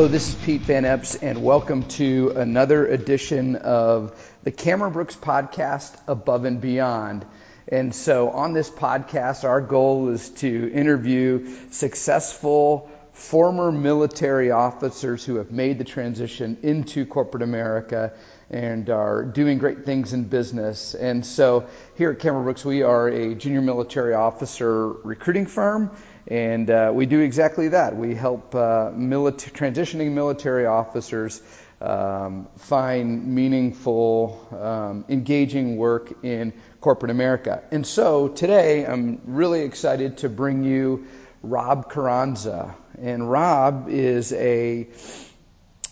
Hello, this is Pete Van Epps, and welcome to another edition of the Cameron Brooks podcast, Above and Beyond. And so, on this podcast, our goal is to interview successful former military officers who have made the transition into corporate America and are doing great things in business. And so, here at Cameron Brooks, we are a junior military officer recruiting firm. And uh, we do exactly that. We help uh, milita- transitioning military officers um, find meaningful, um, engaging work in corporate America. And so today I'm really excited to bring you Rob Carranza. And Rob is a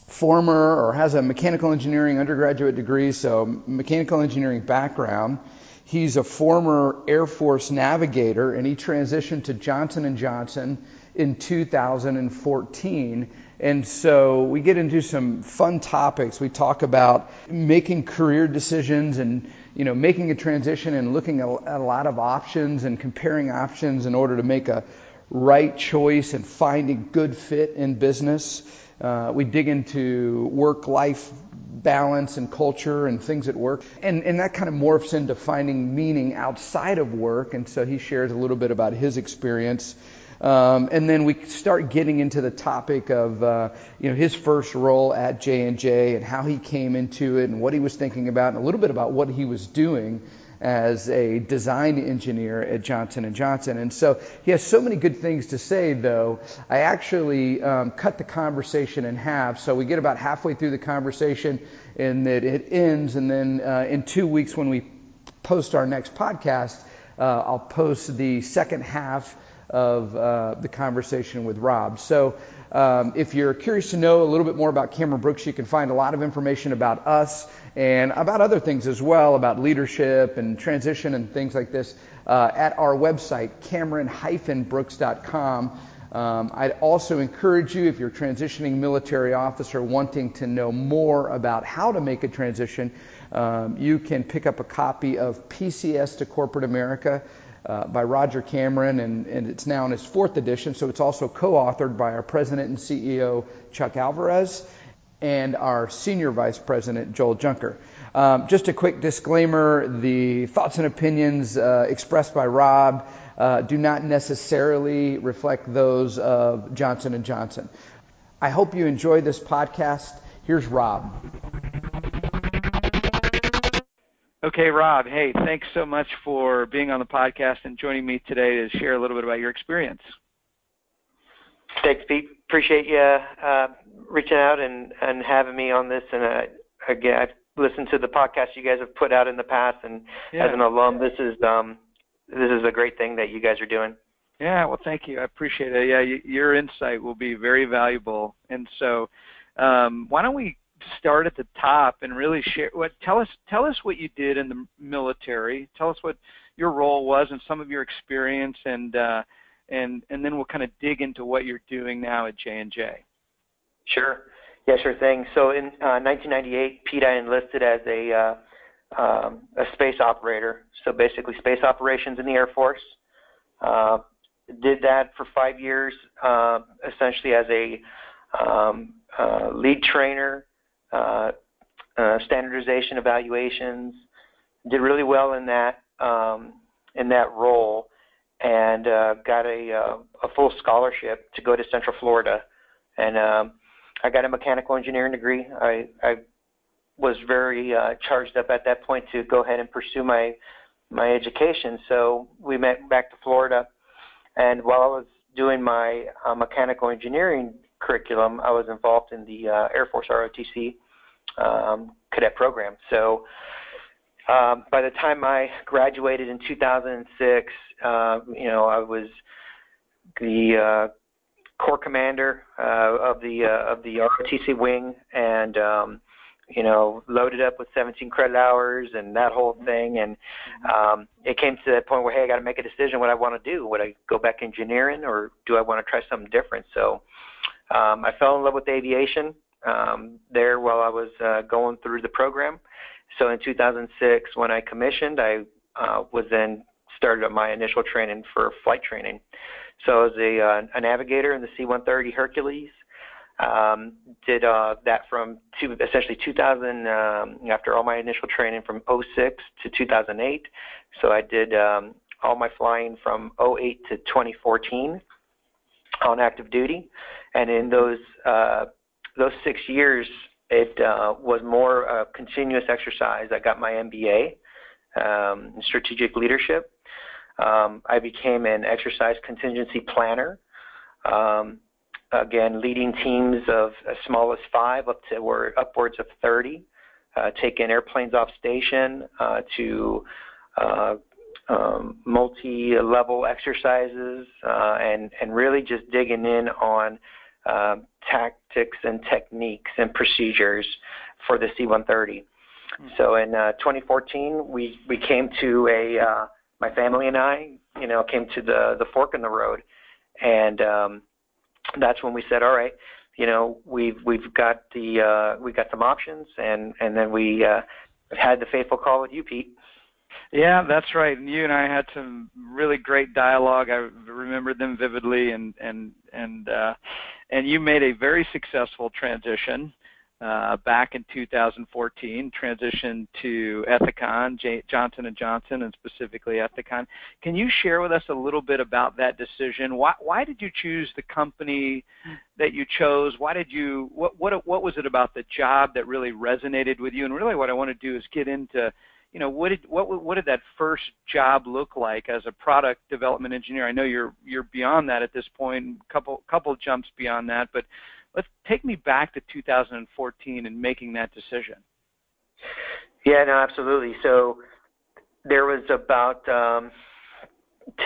former or has a mechanical engineering undergraduate degree, so mechanical engineering background. He's a former Air Force navigator, and he transitioned to Johnson & Johnson in 2014. And so we get into some fun topics. We talk about making career decisions and you know making a transition and looking at a lot of options and comparing options in order to make a right choice and finding good fit in business. Uh, we dig into work-life balance and culture and things at work. And, and that kind of morphs into finding meaning outside of work. And so he shares a little bit about his experience. Um, and then we start getting into the topic of uh, you know his first role at J and J and how he came into it and what he was thinking about and a little bit about what he was doing as a design engineer at Johnson & Johnson. And so he has so many good things to say, though. I actually um, cut the conversation in half. So we get about halfway through the conversation and that it ends. And then uh, in two weeks when we post our next podcast, uh, I'll post the second half of uh, the conversation with Rob. So um, if you're curious to know a little bit more about Cameron Brooks, you can find a lot of information about us and about other things as well, about leadership and transition and things like this, uh, at our website, cameron-brooks.com. Um, I'd also encourage you, if you're transitioning military officer wanting to know more about how to make a transition, um, you can pick up a copy of PCS to Corporate America uh, by Roger Cameron, and, and, it's now in its fourth edition. So it's also co-authored by our president and CEO Chuck Alvarez and our senior vice president Joel Junker. Um, just a quick disclaimer: the thoughts and opinions uh, expressed by Rob uh, do not necessarily reflect those of Johnson and Johnson. I hope you enjoy this podcast. Here's Rob. Okay, Rob. Hey, thanks so much for being on the podcast and joining me today to share a little bit about your experience. Thanks, Pete. Appreciate you uh, reaching out and, and having me on this. And uh, again, I've listened to the podcast you guys have put out in the past, and yeah. as an alum, this is um, this is a great thing that you guys are doing. Yeah, well, thank you. I appreciate it. Yeah, you, your insight will be very valuable. And so, um, why don't we start at the top and really share what tell us tell us what you did in the military. Tell us what your role was and some of your experience and uh, and and then we'll kind of dig into what you're doing now at J and J. Sure. Yeah, sure thing. So in uh, 1998, Pete, I enlisted as a uh, um, a space operator. So basically, space operations in the Air Force. Uh, did that for five years, uh, essentially as a um, uh, lead trainer standardization evaluations. Did really well in that um, in that role, and uh, got a uh, a full scholarship to go to Central Florida, and um, I got a mechanical engineering degree. I, I was very uh, charged up at that point to go ahead and pursue my my education. So we went back to Florida, and while I was doing my uh, mechanical engineering curriculum, I was involved in the uh, Air Force ROTC um, cadet program. So um, by the time I graduated in 2006, uh, you know, I was the uh, corps commander uh, of the uh, of the ROTC wing, and um, you know, loaded up with 17 credit hours and that whole thing. And um, it came to that point where, hey, I got to make a decision what I want to do. Would I go back engineering or do I want to try something different? So um, I fell in love with aviation um, there while I was uh, going through the program. So in 2006, when I commissioned, I uh, was then started my initial training for flight training. So I was a, uh, a navigator in the C-130 Hercules. Um, did uh, that from two, essentially 2000 um, after all my initial training from 06 to 2008. So I did um, all my flying from 08 to 2014 on active duty, and in those uh, those six years, it uh, was more a continuous exercise. I got my MBA um, in strategic leadership. Um, I became an exercise contingency planner. Um, again, leading teams of as small as five up to or upwards of 30, uh, taking airplanes off station uh, to uh, um, multi-level exercises, uh, and and really just digging in on um, tactics and techniques and procedures for the C-130. Hmm. So in uh, 2014, we we came to a uh, my family and I, you know, came to the the fork in the road, and um, that's when we said, all right, you know, we've we've got the uh, we got some options, and and then we uh, had the faithful call with you, Pete. Yeah, that's right. And you and I had some really great dialogue. I remember them vividly, and and and uh, and you made a very successful transition uh, back in 2014, transitioned to Ethicon, J- Johnson and Johnson, and specifically Ethicon. Can you share with us a little bit about that decision? Why why did you choose the company that you chose? Why did you what what what was it about the job that really resonated with you? And really, what I want to do is get into you know what did what what did that first job look like as a product development engineer? I know you're you're beyond that at this point, couple couple jumps beyond that, but let's take me back to 2014 and making that decision. Yeah, no, absolutely. So there was about um,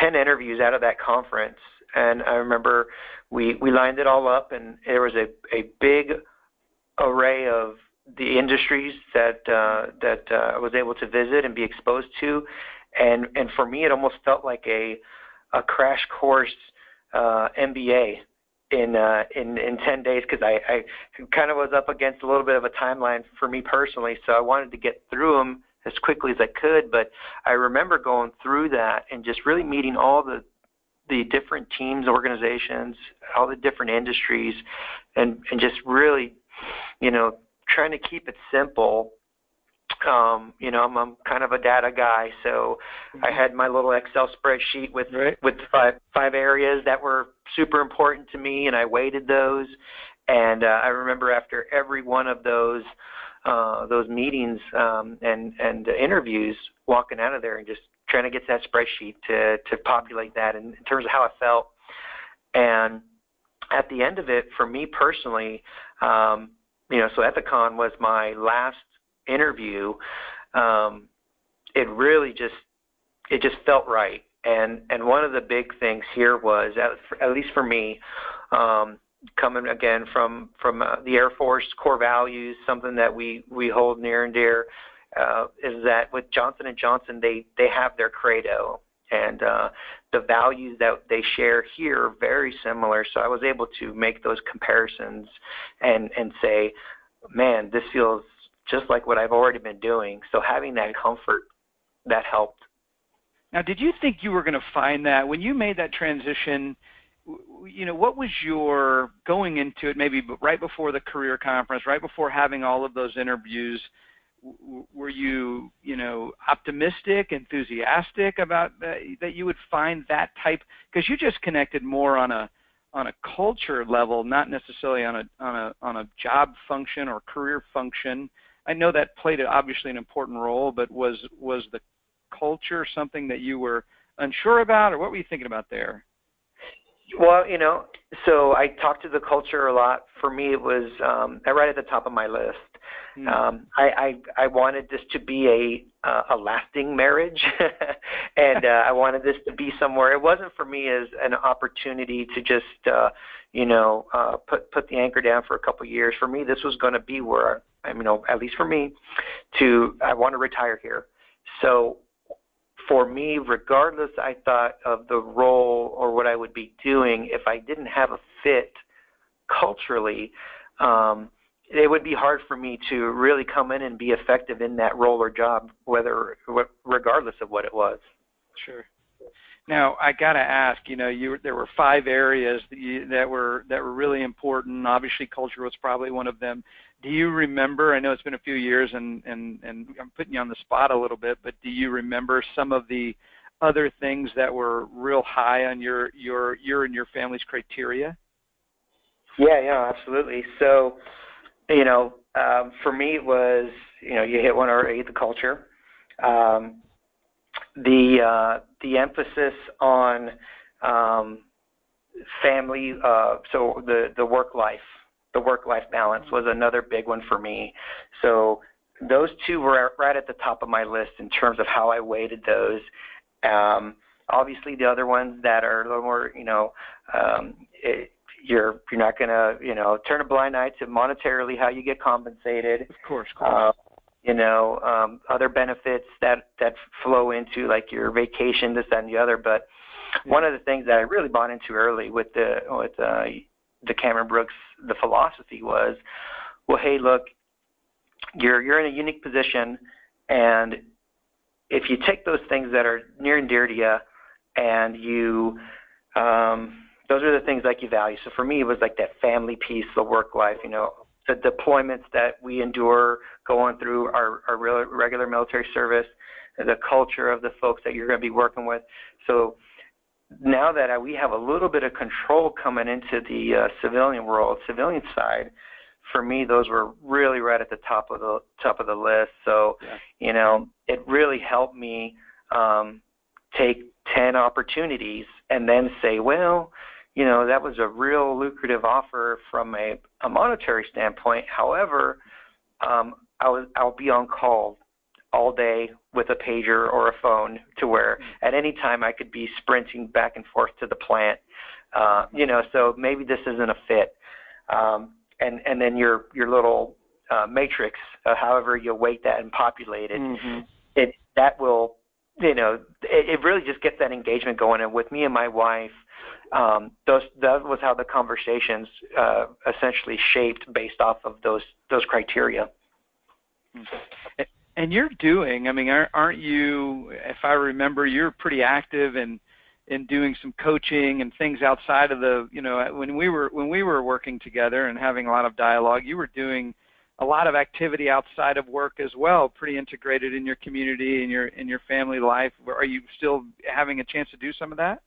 10 interviews out of that conference, and I remember we we lined it all up, and there was a a big array of the industries that uh, that uh, I was able to visit and be exposed to, and and for me it almost felt like a a crash course uh, MBA in uh, in in 10 days because I, I kind of was up against a little bit of a timeline for me personally, so I wanted to get through them as quickly as I could. But I remember going through that and just really meeting all the the different teams, organizations, all the different industries, and and just really, you know, trying to keep it simple. Um, you know, I'm, I'm kind of a data guy, so mm-hmm. I had my little Excel spreadsheet with right. with five five areas that were super important to me, and I weighted those. And uh, I remember after every one of those uh, those meetings um, and and interviews, walking out of there and just trying to get that spreadsheet to to populate that in, in terms of how I felt. And at the end of it, for me personally, um, you know, so Ethicon was my last interview. Um, it really just it just felt right. And and one of the big things here was at, at least for me, um, coming again from from uh, the Air Force core values, something that we we hold near and dear, uh, is that with Johnson and Johnson they they have their credo, and uh, the values that they share here are very similar. So I was able to make those comparisons and and say, man, this feels just like what I've already been doing. So having that comfort that helped. Now, did you think you were going to find that when you made that transition? You know, what was your going into it? Maybe right before the career conference, right before having all of those interviews were you you know optimistic enthusiastic about that, that you would find that type? Because you just connected more on a on a culture level not necessarily on a on a on a job function or career function. I know that played obviously an important role but was was the culture something that you were unsure about or what were you thinking about there well, you know, so I talked to the culture a lot. For me, it was um, right at the top of my list. Mm. Um, I, I I wanted this to be a uh, a lasting marriage, and uh, I wanted this to be somewhere. It wasn't for me as an opportunity to just uh, you know uh, put put the anchor down for a couple of years. For me, this was going to be where I you know at least for me to I want to retire here. So for me, regardless, I thought of the role or what I would be doing, if I didn't have a fit culturally, um, it would be hard for me to really come in and be effective in that role or job, whether regardless of what it was. Sure. Now I got to ask, you know, you there were five areas that, you, that were that were really important. Obviously, culture was probably one of them. Do you remember? I know it's been a few years, and and and I'm putting you on the spot a little bit, but do you remember some of the other things that were real high on your your your and your family's criteria? Yeah, yeah, absolutely. So, you know, um, for me it was you know you hit one already the culture, um, the uh, the emphasis on um, family. Uh, so the the work life the work life balance was another big one for me. So those two were right at the top of my list in terms of how I weighted those. Um, obviously, the other ones that are a little more, you know, um, it, you're you're not going to, you know, turn a blind eye to monetarily how you get compensated. Of course, of course. Uh, you know, um, other benefits that that flow into like your vacation, this, that, and the other. But yeah. one of the things that I really bought into early with the with uh, the Cameron Brooks the philosophy was, well, hey, look, you're you're in a unique position, and if you take those things that are near and dear to you, and you um, those are the things like you value. So for me, it was like that family piece, the work life, you know, the deployments that we endure going through our, our regular military service, the culture of the folks that you're going to be working with. So now that we have a little bit of control coming into the uh, civilian world, civilian side, for me, those were really right at the top of the top of the list. So, yeah. you know, it really helped me um, take ten opportunities and then say, well, you know, that was a real lucrative offer from a, a monetary standpoint. However, um, I was I'll be on call all day with a pager or a phone to where at any time I could be sprinting back and forth to the plant. Uh, you know, so maybe this isn't a fit. Um, and and then your your little uh, matrix, uh, however you weight that and populate it, mm-hmm. it that will, you know, it, it really just gets that engagement going. And with me and my wife, um, those that was how the conversations uh, essentially shaped based off of those those criteria. Mm-hmm and you're doing i mean aren't you if i remember you're pretty active in in doing some coaching and things outside of the you know when we were when we were working together and having a lot of dialogue you were doing a lot of activity outside of work as well pretty integrated in your community and your in your family life. Are you still having a chance to do some of that?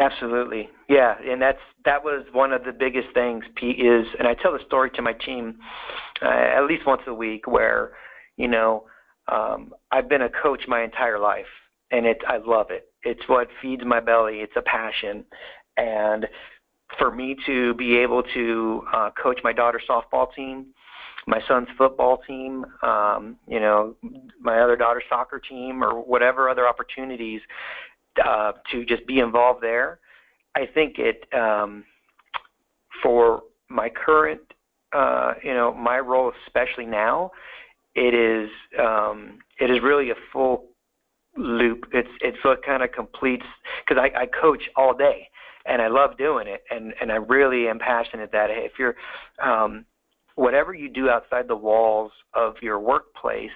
Absolutely. Yeah and that's that was one of the biggest things pete is and i tell the story to my team uh, at least once a week where you know um, I've been a coach my entire life, and it I love it. It's what feeds my belly. It's a passion, and for me to be able to uh, coach my daughter's softball team, my son's football team, um, you know, my other daughter's soccer team, or whatever other opportunities uh, to just be involved there. I think it um, for my current, uh, you know, my role, especially now, it is um, it is really a full loop. It's it's what kind of completes because I, I coach all day and I love doing it and and I really am passionate that if you're um, whatever you do outside the walls of your workplace,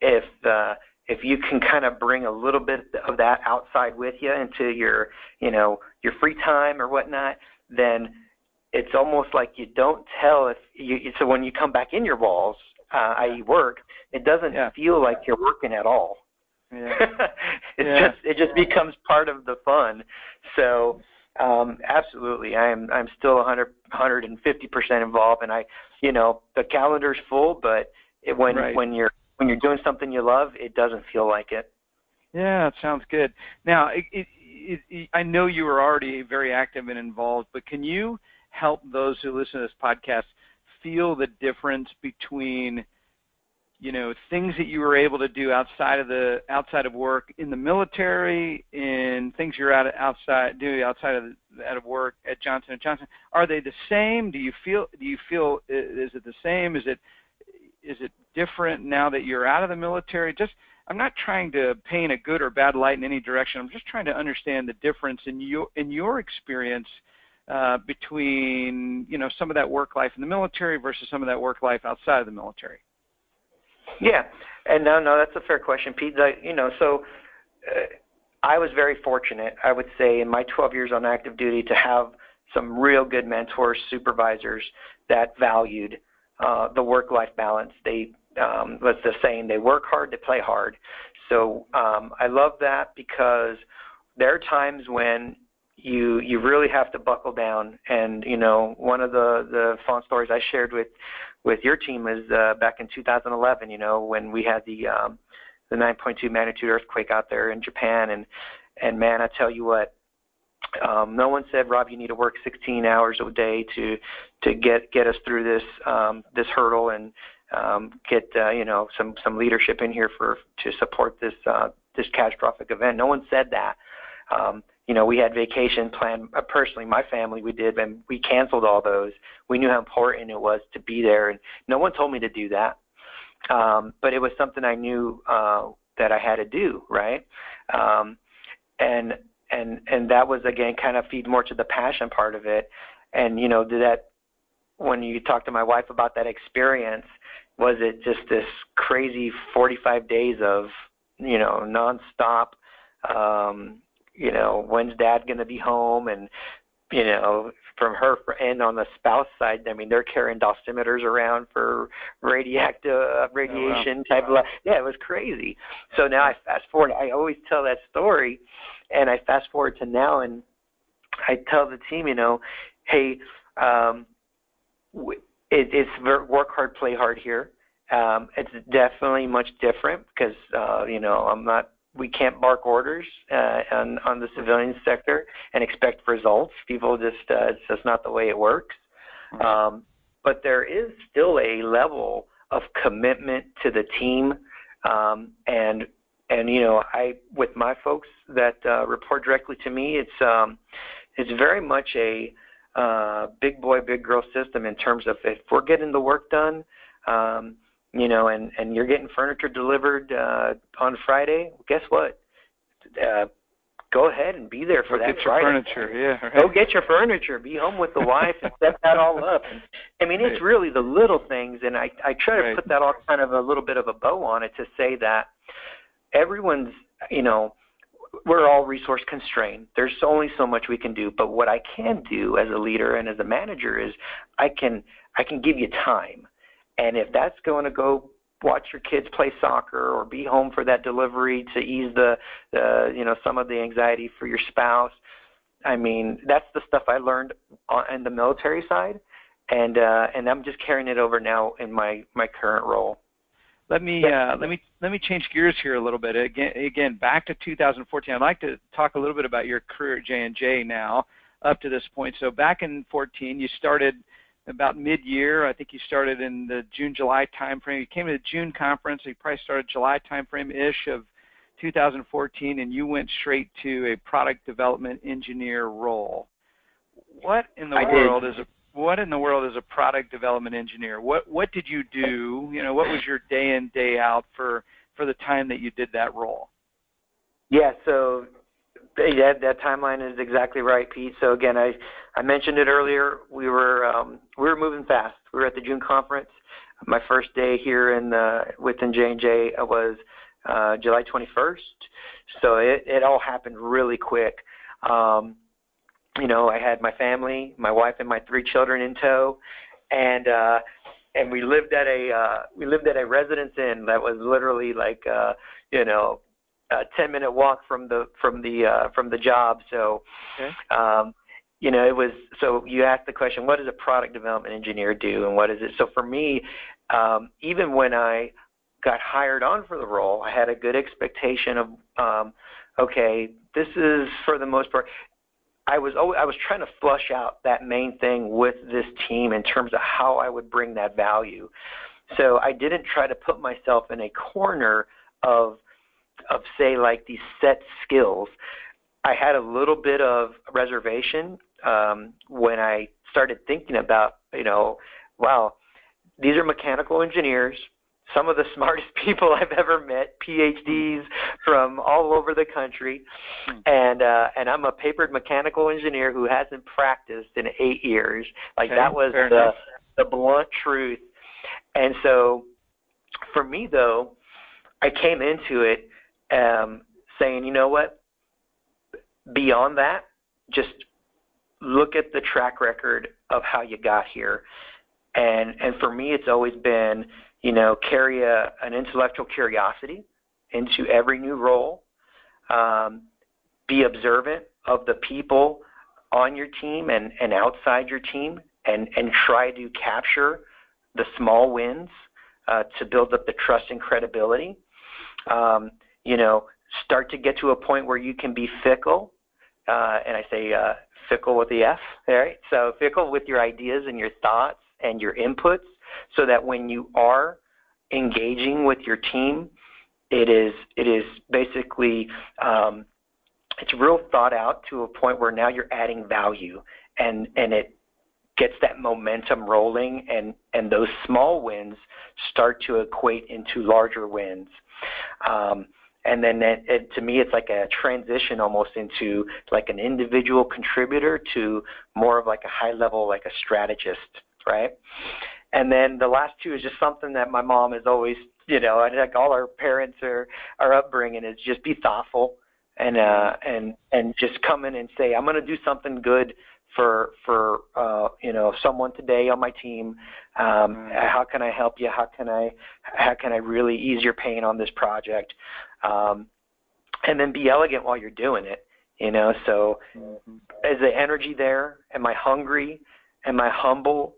if uh, if you can kind of bring a little bit of that outside with you into your you know your free time or whatnot, then it's almost like you don't tell if you so when you come back in your walls uh, i.e., work, it doesn't yeah. feel like you're working at all. Yeah. it's yeah. just it just becomes part of the fun. So um, absolutely, I am I'm still 100 150 percent involved, and I you know the calendar's full, but it, when right. when you're when you're doing something you love, it doesn't feel like it. Yeah, it sounds good. Now, it, it, it, I know you were already very active and involved, but can you help those who listen to this podcast feel the difference between you know things that you were able to do outside of the outside of work in the military in things you're out outside doing outside of the, out of work at Johnson and Johnson. Are they the same? Do you feel do you feel is it the same? Is it is it different now that you're out of the military? Just I'm not trying to paint a good or bad light in any direction. I'm just trying to understand the difference in your in your experience uh, between you know some of that work life in the military versus some of that work life outside of the military? Yeah, and no, no, that's a fair question, Pete. Like, you know, so uh, I was very fortunate, I would say, in my 12 years on active duty to have some real good mentors, supervisors that valued uh, the work-life balance. They, um, what's the saying? They work hard, they play hard. So um, I love that because there are times when you you really have to buckle down. And you know, one of the the fun stories I shared with with your team is uh, back in 2011. You know, when we had the um, the 9.2 magnitude earthquake out there in Japan, and and man, I tell you what, um, no one said, Rob, you need to work 16 hours a day to to get get us through this um, this hurdle and um, get uh, you know some some leadership in here for to support this uh, this catastrophic event. No one said that. Um, you know, we had vacation planned. Uh, personally, my family, we did, and we canceled all those. We knew how important it was to be there, and no one told me to do that. Um, but it was something I knew uh, that I had to do, right? Um, and and and that was again kind of feed more to the passion part of it. And you know, did that when you talk to my wife about that experience, was it just this crazy 45 days of you know nonstop um you know when's dad going to be home and you know from her and on the spouse side i mean they're carrying dosimeters around for radioactive uh, radiation oh, wow. type wow. of yeah it was crazy so now i fast forward i always tell that story and i fast forward to now and i tell the team you know hey um it, it's work hard play hard here um it's definitely much different because uh you know i'm not we can't bark orders uh, on, on the civilian sector and expect results. People just, uh, it's just not the way it works. Um, but there is still a level of commitment to the team. Um, and, and, you know, I, with my folks that uh, report directly to me, it's, um, it's very much a uh, big boy, big girl system in terms of if we're getting the work done, um, you know, and and you're getting furniture delivered uh, on Friday, guess what? Uh, go ahead and be there for go that get Friday. Your furniture, yeah. Right. Go get your furniture. Be home with the wife and set that all up. And, I mean, it's really the little things, and I I try to right. put that all kind of a little bit of a bow on it to say that everyone's, you know, we're all resource constrained. There's only so much we can do, but what I can do as a leader and as a manager is I can I can give you time and if that's going to go watch your kids play soccer or be home for that delivery to ease the, the you know some of the anxiety for your spouse, I mean that's the stuff I learned on the military side, and uh, and I'm just carrying it over now in my my current role. Let me uh, let me let me change gears here a little bit. Again, again, back to 2014. I'd like to talk a little bit about your career at J and J now up to this point. So back in 14, you started about mid-year. I think you started in the June-July timeframe. You came to the June conference. You probably started July timeframe-ish of 2014, and you went straight to a product development engineer role. What in the I world did. is a what in the world is a product development engineer? What what did you do? You know, what was your day in day out for for the time that you did that role? Yeah, so yeah, that timeline is exactly right, Pete. So again, I I mentioned it earlier. We were um, we were moving fast. We were at the June conference. My first day here in the within J and J was uh, July 21st. So it it all happened really quick. Um, you know, I had my family, my wife, and my three children in tow, and uh, and we lived at a uh, we lived at a residence inn that was literally like uh, you know a 10 minute walk from the from the uh, from the job. So, okay. um, you know, it was so you asked the question, what does a product development engineer do, and what is it? So for me, um, even when I got hired on for the role, I had a good expectation of, um, okay, this is for the most part. I was always, I was trying to flush out that main thing with this team in terms of how I would bring that value. So I didn't try to put myself in a corner of of say like these set skills, I had a little bit of reservation um, when I started thinking about, you know, wow, these are mechanical engineers, some of the smartest people I've ever met, PhDs from all over the country, and uh, and I'm a papered mechanical engineer who hasn't practiced in eight years. Like okay, that was the enough. the blunt truth. And so, for me though, I came into it um, saying, you know what, beyond that, just look at the track record of how you got here. And and for me, it's always been, you know, carry a, an intellectual curiosity into every new role. Um, be observant of the people on your team and, and outside your team and, and try to capture the small wins uh, to build up the trust and credibility. Um, you know, start to get to a point where you can be fickle, uh, and I say uh, fickle with the F, right? So fickle with your ideas and your thoughts and your inputs, so that when you are engaging with your team, it is it is basically um, it's real thought out to a point where now you're adding value and and it gets that momentum rolling and and those small wins start to equate into larger wins um, and then it, it, to me it's like a transition almost into like an individual contributor to more of like a high level like a strategist right? And then the last two is just something that my mom has always you know I think all our parents are our upbringing is just be thoughtful and uh and and just come in and say i'm going to do something good for for uh you know someone today on my team. Um mm. how can i help you? How can i how can i really ease your pain on this project? Um and then be elegant while you're doing it you know? So mm-hmm. is the energy there? Am i hungry? Am i humble?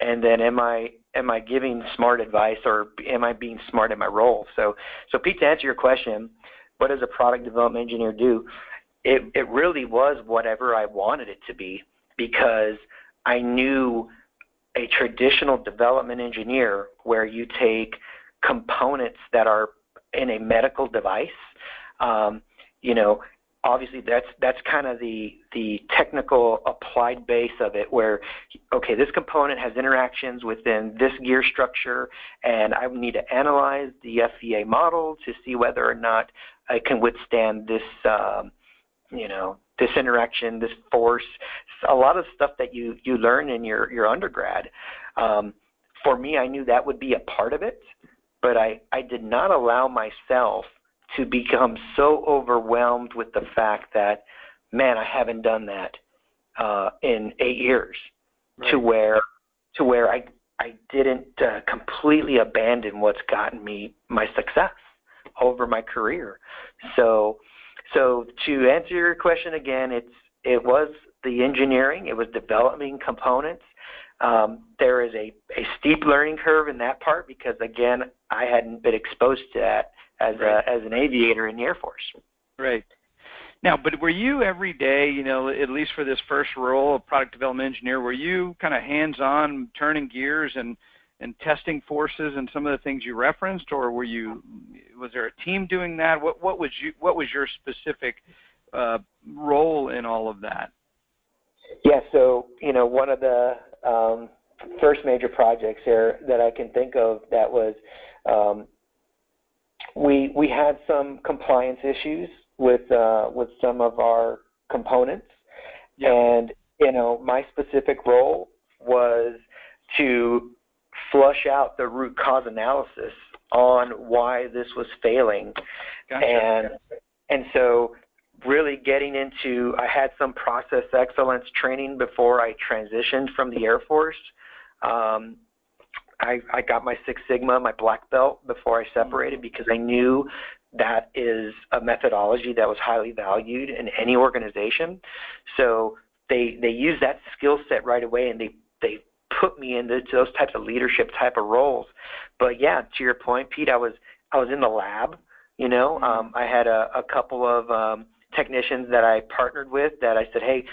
And then am i am i giving smart advice or am i being smart in my role? So so pete to answer your question what does a product development engineer do? It, it really was whatever I wanted it to be because I knew a traditional development engineer where you take components that are in a medical device, um, you know, obviously that's that's kind of the the technical applied base of it where okay this component has interactions within this gear structure and I need to analyze the FEA model to see whether or not i can withstand this, um, you know, this interaction, this force, a lot of stuff that you you learn in your your undergrad. Um, for me, I knew that would be a part of it, but I I did not allow myself to become so overwhelmed with the fact that, man, I haven't done that uh, in eight years, right. to where to where I I didn't uh, completely abandon what's gotten me my success over my career. So, so to answer your question again, it's it was the engineering, it was developing components. Um, there is a, a steep learning curve in that part because again, I hadn't been exposed to that as right. a, as an aviator in the Air Force. Right. Now, but were you every day, you know, at least for this first role of product development engineer, were you kind of hands-on turning gears and and testing forces and some of the things you referenced, or were you was there a team doing that? What what was you what was your specific uh, role in all of that? Yeah, so you know one of the um, first major projects here that I can think of that was um, we we had some compliance issues with uh, with some of our components, yeah. and you know my specific role was to flush out the root cause analysis on why this was failing. Gotcha. And and so really getting into I had some process excellence training before I transitioned from the Air Force. Um, I, I got my Six Sigma, my black belt before I separated because I knew that is a methodology that was highly valued in any organization. So they they use that skill set right away and they they put me into those types of leadership type of roles. But yeah, to your point, Pete, I was I was in the lab. You know, mm-hmm. um, I had a, a couple of um, technicians that I partnered with that I said, hey,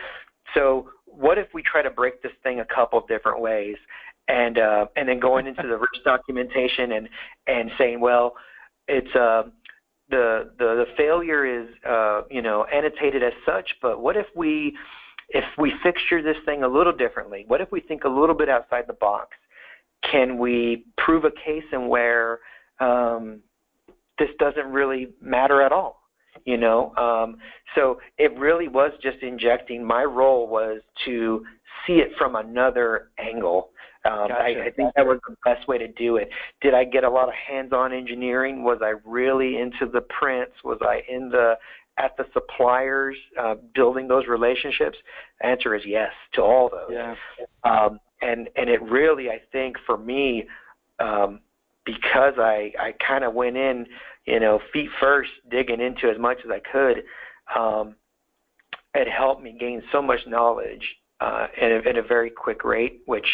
so what if we try to break this thing a couple of different ways? And uh, and then going into the rich documentation and and saying, well, it's uh, the the the failure is uh, you know annotated as such, but what if we if we fixture this thing a little differently, what if we think a little bit outside the box? Can we prove a case in where um, this doesn't really matter at all? You know, um, so it really was just injecting. My role was to see it from another angle. Um, gotcha. I, I think that was the best way to do it. Did I get a lot of hands-on engineering? Was I really into the prints? Was I in the at the suppliers, uh, building those relationships? The answer is yes to all those. Yeah. Um, and and it really, I think, for me, um, because I I kind of went in, you know, feet first, digging into as much as I could. Um, it helped me gain so much knowledge uh, at, a, at a very quick rate, which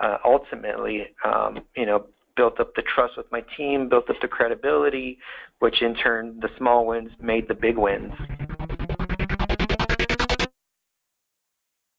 uh, ultimately, um, you know, built up the trust with my team, built up the credibility, which in turn, the small wins made the big wins.